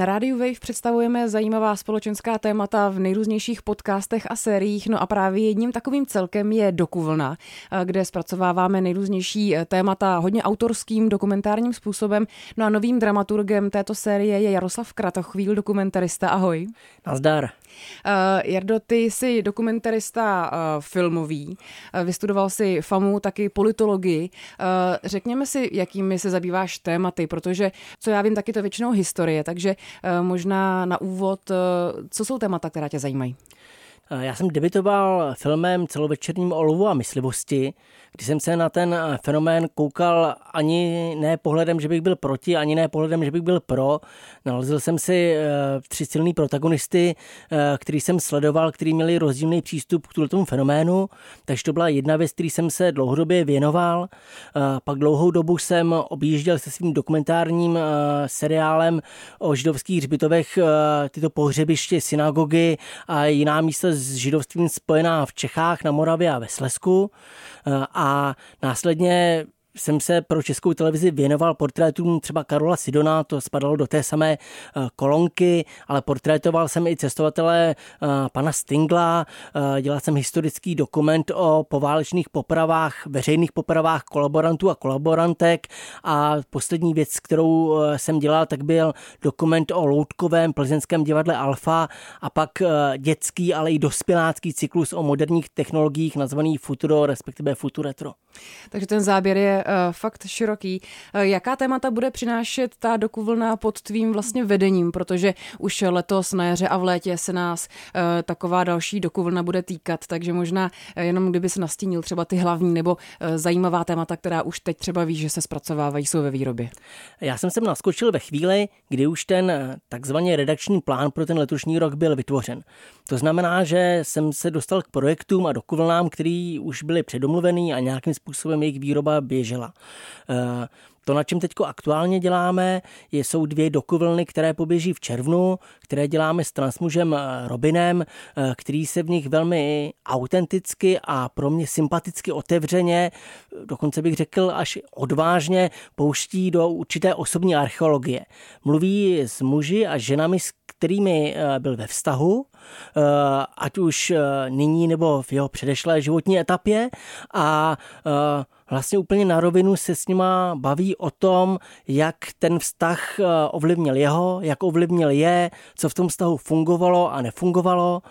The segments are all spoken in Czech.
Na rádiu Wave představujeme zajímavá společenská témata v nejrůznějších podcastech a sériích, no a právě jedním takovým celkem je Dokuvlna, kde zpracováváme nejrůznější témata hodně autorským dokumentárním způsobem. No a novým dramaturgem této série je Jaroslav Kratochvíl, dokumentarista. Ahoj. Nazdar. Uh, Jardo, ty jsi dokumentarista uh, filmový, uh, vystudoval si FAMu, taky politologii. Uh, řekněme si, jakými se zabýváš tématy, protože, co já vím, taky to většinou historie, takže uh, možná na úvod, uh, co jsou témata, která tě zajímají? Já jsem debitoval filmem celovečerním o lovu a myslivosti, kdy jsem se na ten eh, fenomén koukal ani ne pohledem, že bych byl proti, ani ne pohledem, že bych byl pro. Nalezl jsem si eh, tři silný protagonisty, eh, který jsem sledoval, který měli rozdílný přístup k tomu fenoménu, takže to byla jedna věc, který jsem se dlouhodobě věnoval. Pak dlouhou dobu jsem objížděl se svým dokumentárním seriálem o židovských hřbitovech tyto pohřebiště, synagogy a jiná místa s židovstvím spojená v Čechách, na Moravě a ve Slesku a následně jsem se pro českou televizi věnoval portrétům třeba Karola Sidona, to spadalo do té samé eh, kolonky, ale portrétoval jsem i cestovatele eh, pana Stingla, eh, dělal jsem historický dokument o poválečných popravách, veřejných popravách kolaborantů a kolaborantek a poslední věc, kterou jsem dělal, tak byl dokument o loutkovém plzeňském divadle Alfa a pak dětský, ale i dospělácký cyklus o moderních technologiích nazvaný Futuro, respektive Futuretro. Takže ten záběr je uh, fakt široký. Uh, jaká témata bude přinášet ta dokuvlna pod tvým vlastně vedením, protože už letos na jaře a v létě se nás uh, taková další dokuvlna bude týkat, takže možná uh, jenom kdyby se nastínil třeba ty hlavní nebo uh, zajímavá témata, která už teď třeba víš, že se zpracovávají, jsou ve výrobě. Já jsem sem naskočil ve chvíli, kdy už ten takzvaný redakční plán pro ten letošní rok byl vytvořen. To znamená, že jsem se dostal k projektům a dokuvlnám, který už byly předomluvený a nějakým způsobem jejich výroba běžela. Eh, to, na čem teď aktuálně děláme, jsou dvě dokuvlny, které poběží v červnu, které děláme s transmužem eh, Robinem, eh, který se v nich velmi autenticky a pro mě sympaticky otevřeně, dokonce bych řekl až odvážně, pouští do určité osobní archeologie. Mluví s muži a ženami, s kterými byl ve vztahu, ať už nyní nebo v jeho předešlé životní etapě a vlastně úplně na rovinu se s nima baví o tom, jak ten vztah eh, ovlivnil jeho, jak ovlivnil je, co v tom vztahu fungovalo a nefungovalo.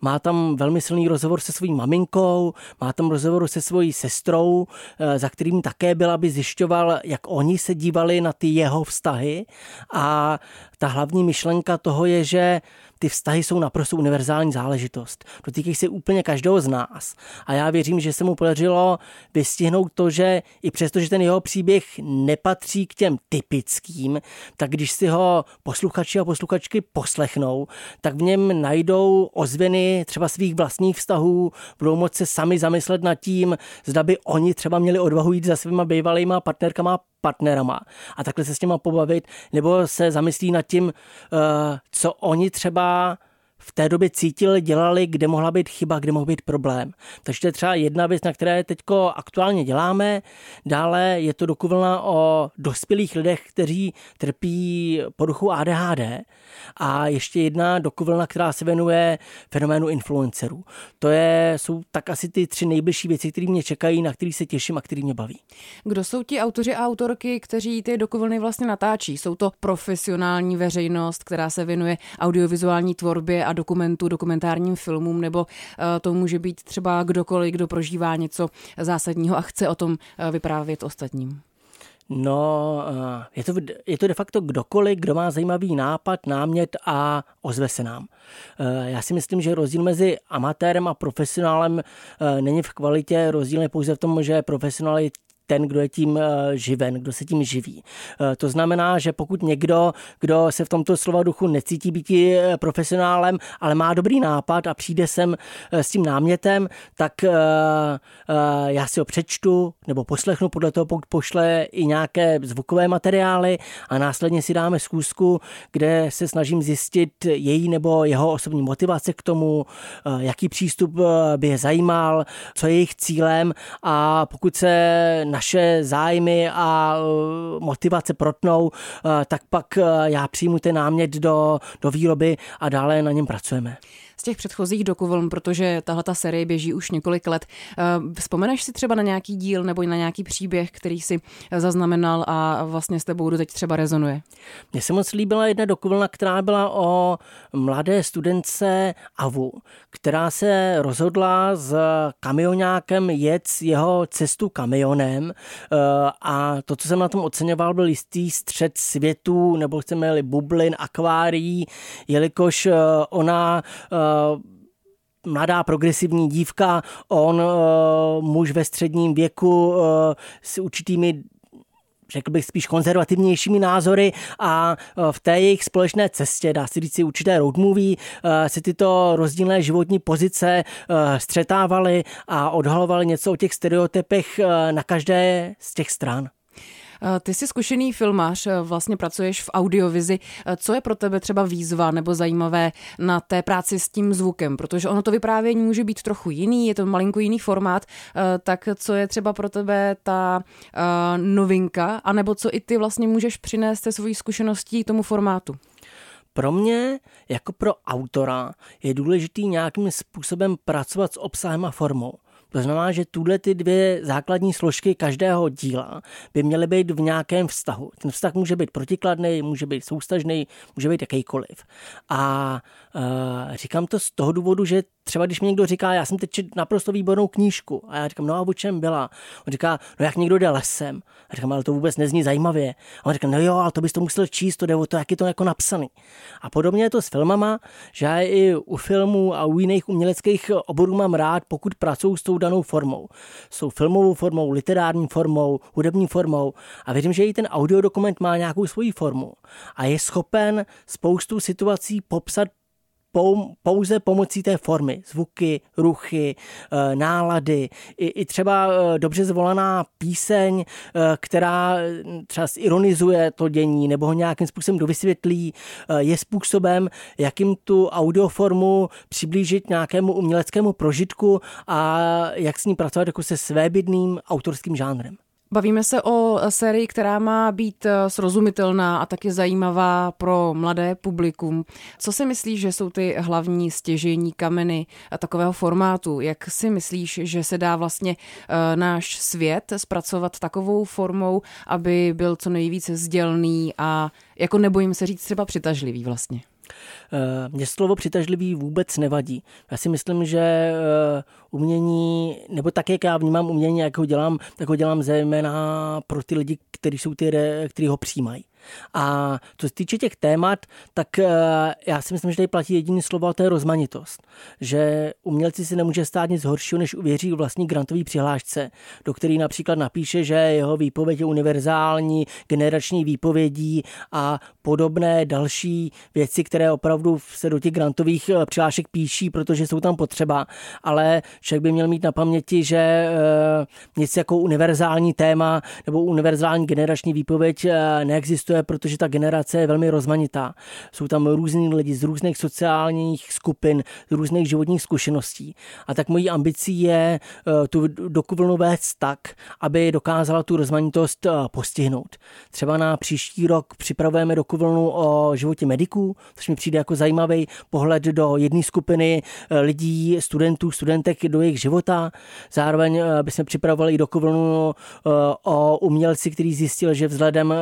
Má tam velmi silný rozhovor se svojí maminkou, má tam rozhovor se svojí sestrou, eh, za kterým také byl, aby zjišťoval, jak oni se dívali na ty jeho vztahy. A ta hlavní myšlenka toho je, že ty vztahy jsou naprosto univerzální záležitost. Dotýkají se úplně každého z nás. A já věřím, že se mu podařilo vystihnout to, že i přesto, že ten jeho příběh nepatří k těm typickým, tak když si ho posluchači a posluchačky poslechnou, tak v něm najdou ozvěny třeba svých vlastních vztahů, budou moci se sami zamyslet nad tím, zda by oni třeba měli odvahu jít za svýma bývalýma partnerkama partnerama a takhle se s těma pobavit, nebo se zamyslí nad tím, eh, co oni třeba v té době cítili, dělali, kde mohla být chyba, kde mohl být problém. Takže to je třeba jedna věc, na které teď aktuálně děláme. Dále je to dokuvlna o dospělých lidech, kteří trpí poruchu ADHD. A ještě jedna dokuvlna, která se věnuje fenoménu influencerů. To je, jsou tak asi ty tři nejbližší věci, které mě čekají, na které se těším a které mě baví. Kdo jsou ti autoři a autorky, kteří ty dokuvlny vlastně natáčí? Jsou to profesionální veřejnost, která se věnuje audiovizuální tvorbě a dokumentu, dokumentárním filmům, nebo eh, to může být třeba kdokoliv, kdo prožívá něco zásadního a chce o tom eh, vyprávět ostatním. No, eh, je to, je to de facto kdokoliv, kdo má zajímavý nápad, námět a ozve se nám. Já si myslím, že rozdíl mezi amatérem a profesionálem není v kvalitě, rozdíl je pouze v tom, že profesionál je ten, kdo je tím eh, živen, kdo se tím živí. Eh, to znamená, že pokud někdo, kdo se v tomto slova duchu necítí být eh, profesionálem, ale má dobrý nápad a přijde sem s tím námětem, tak já si ho přečtu nebo poslechnu podle toho, pokud pošle i nějaké zvukové materiály a následně si dáme zkusku, kde se snažím zjistit její nebo jeho osobní motivace k tomu, jaký přístup by je zajímal, co je jejich cílem a pokud se na naše zájmy a motivace protnou, tak pak já přijmu ten námět do, do výroby a dále na něm pracujeme z těch předchozích dokuvln, protože tahle ta série běží už několik let. Eh, vzpomeneš si třeba na nějaký díl nebo na nějaký příběh, který si zaznamenal a vlastně s tebou teď třeba rezonuje? Mně se moc líbila jedna dokuvlna, která byla o mladé studence Avu, která se rozhodla s kamionákem jet jeho cestu kamionem eh, a to, co jsem na tom oceňoval, byl jistý střed světů, nebo chceme-li bublin, akvárií, jelikož eh, ona mladá progresivní dívka, on uh, muž ve středním věku uh, s určitými řekl bych spíš konzervativnějšími názory a v té jejich společné cestě, dá se říct si určité road movie, se tyto rozdílné životní pozice střetávaly a odhalovaly něco o těch stereotypech na každé z těch stran. Eh, ty jsi zkušený filmář, eh, vlastně pracuješ v audiovizi. Eh, co je pro tebe třeba výzva nebo zajímavé na té práci s tím zvukem? Protože ono to vyprávění může být trochu jiný, je to malinko jiný formát, tak co je třeba pro tebe ta novinka, anebo co i ty vlastně můžeš přinést se svojí zkušeností tomu formátu? Pro mě, jako pro autora, je důležitý nějakým způsobem pracovat s obsahem a formou. To znamená, že tuhle ty dvě základní složky každého díla by měly být v nějakém vztahu. Ten vztah může být protikladný, může být soustažný, může být jakýkoliv. A uh, říkám to z toho důvodu, že třeba když mi někdo říká, já jsem teď čet naprosto výbornou knížku a já říkám, no a o čem byla? On říká, no jak někdo jde lesem. A říkám, ale to vůbec nezní zajímavě. A on říká, no jo, ale to bys to musel číst, to jde o to, jak je to jako napsaný. A podobně je to s filmama, že já i u filmů a u jiných uměleckých oborů mám rád, pokud pracují s tou danou formou. Jsou filmovou formou, literární formou, hudební formou a věřím, že i ten audiodokument má nějakou svoji formu a je schopen spoustu situací popsat pouze pomocí té formy, zvuky, ruchy, eh, nálady, i, i třeba eh, dobře zvolaná píseň, eh, která třeba ironizuje to dění nebo ho nějakým způsobem dovysvětlí, je způsobem, jakým tu audioformu přiblížit nějakému uměleckému prožitku a jak s ní pracovat jako se svébydným autorským žánrem. Bavíme se o sérii, která má být eh, srozumitelná a taky zajímavá pro mladé publikum. Co si myslíš, že jsou ty hlavní stěžení kameny takového formátu? Jak si myslíš, že se dá vlastně eh, náš svět zpracovat takovou formou, aby byl co nejvíce sdělný a jako nebojím se říct třeba přitažlivý vlastně? Eh, mně slovo přitažlivý vůbec nevadí. Já si myslím, že eh, umění, nebo tak, jak já vnímám umění, jak ho dělám, tak ho dělám zejména pro ty lidi, kteří jsou ty, kteří ho přijímají. A co se týče těch témat, tak eh, já si myslím, že tady platí jediný slovo, a to je rozmanitost. Že umělci si nemůže stát nic horšího, než uvěří vlastní grantový přihlášce, do který například napíše, že jeho výpověď je univerzální, generační výpovědí a podobné další věci, které opravdu se do těch grantových eh, přihlášek píší, protože jsou tam potřeba. Ale člověk by měl mít na paměti, že e, nic jako univerzální téma nebo univerzální generační výpověď neexistuje existuje, protože ta generace je velmi rozmanitá. Jsou tam různí lidi z různých sociálních skupin, z různých životních zkušeností. A tak mojí ambicí je eh, tu dokuvlnu vést tak, aby dokázala tu rozmanitost eh, postihnout. Třeba na příští rok připravujeme dokuvlnu o životě mediků, což mi přijde jako zajímavý pohled do jedné skupiny eh, lidí, studentů, studentek do jejich života. Zároveň bychom připravovali i dokuvlnu o umělci, který zjistil, že vzhledem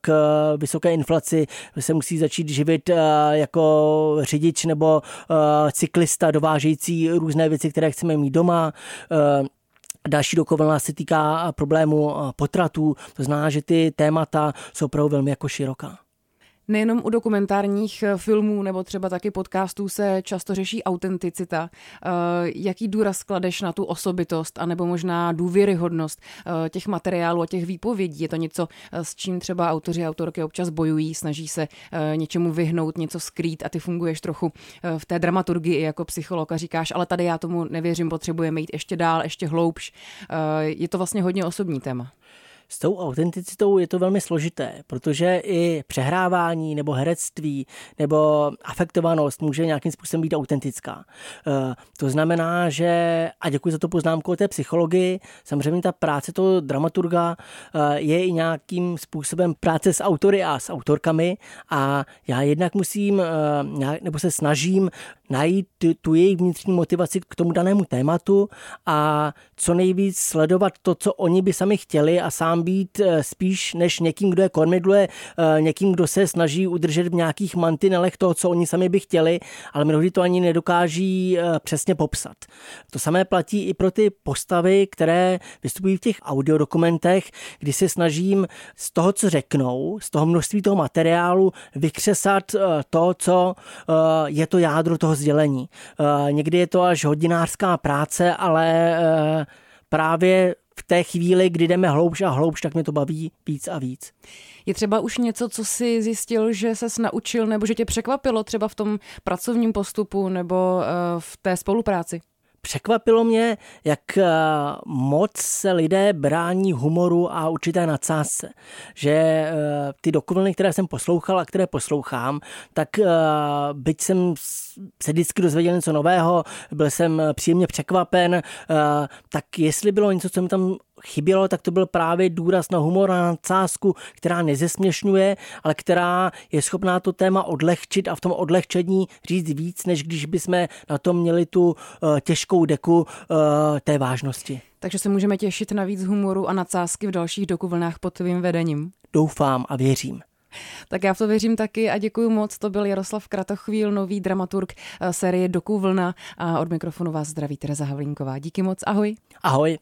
k vysoké inflaci se musí začít živit eh, jako řidič nebo eh, cyklista dovážející různé věci, které chceme mít doma. Eh, další dokovalná se týká problému potratů, to znamená, že ty témata jsou opravdu velmi jako široká. Nejenom u dokumentárních eh, filmů nebo třeba taky podcastů se často řeší autenticita. Eh, jaký důraz kladeš na tu osobitost anebo možná důvěryhodnost eh, těch materiálů a těch výpovědí? Je to něco, s čím třeba autoři a autorky občas bojují, snaží se něčemu vyhnout, něco skrýt a ty funguješ trochu v té dramaturgii jako psycholog a říkáš, ale tady já tomu nevěřím, potřebujeme jít ještě dál, ještě hloubš. Je to vlastně hodně osobní téma. S tou autenticitou je to velmi složité, protože i přehrávání nebo herectví nebo afektovanost může nějakým způsobem být autentická. Eh, to znamená, že, a děkuji za to poznámku o té psychologii, samozřejmě ta práce toho dramaturga eh, je i nějakým způsobem práce s autory a s autorkami a já jednak musím, eh, nebo se snažím najít tu jejich vnitřní motivaci k tomu danému tématu a co nejvíc sledovat to, co oni by sami chtěli a sám být eh, spíš než někým, kdo je kormidluje, eh, někým, kdo se snaží udržet v nějakých mantinelech toho, co oni sami by chtěli, ale mnohdy to ani nedokáží eh, přesně popsat. To samé platí i pro ty postavy, které vystupují v těch audiodokumentech, kdy se snažím z toho, co řeknou, z toho množství toho materiálu vykřesat to, co je to jádro toho sdělení. Někdy je to až hodinářská práce, ale právě v té chvíli, kdy jdeme hloubš a hloubš, tak mě to baví víc a víc. Je třeba už něco, co si zjistil, že ses naučil nebo že tě překvapilo třeba v tom pracovním postupu nebo eh, v té spolupráci? Překvapilo mě, jak eh, moc se lidé brání humoru a určité nadsázce. Že eh, ty dokuvlny, které jsem poslouchal a které poslouchám, tak eh, byť jsem se vždycky dozvěděl něco nového, byl jsem příjemně překvapen, tak jestli bylo něco, co mi tam chybělo, tak to byl právě důraz na humor a na nadsázku, která nezesměšňuje, ale která je schopná to téma odlehčit a v tom odlehčení říct víc, než když bychom na tom měli tu uh, těžkou deku uh, té vážnosti. Takže se můžeme těšit na víc humoru a nadsázky v dalších dokuvlnách pod tvým vedením. Doufám a věřím. Tak já v to věřím taky a děkuji moc. To byl Jaroslav Kratochvíl, nový dramaturg eh, série Doku Vlna a od mikrofonu vás zdraví Tereza Havlínková. Díky moc, ahoj. Ahoj.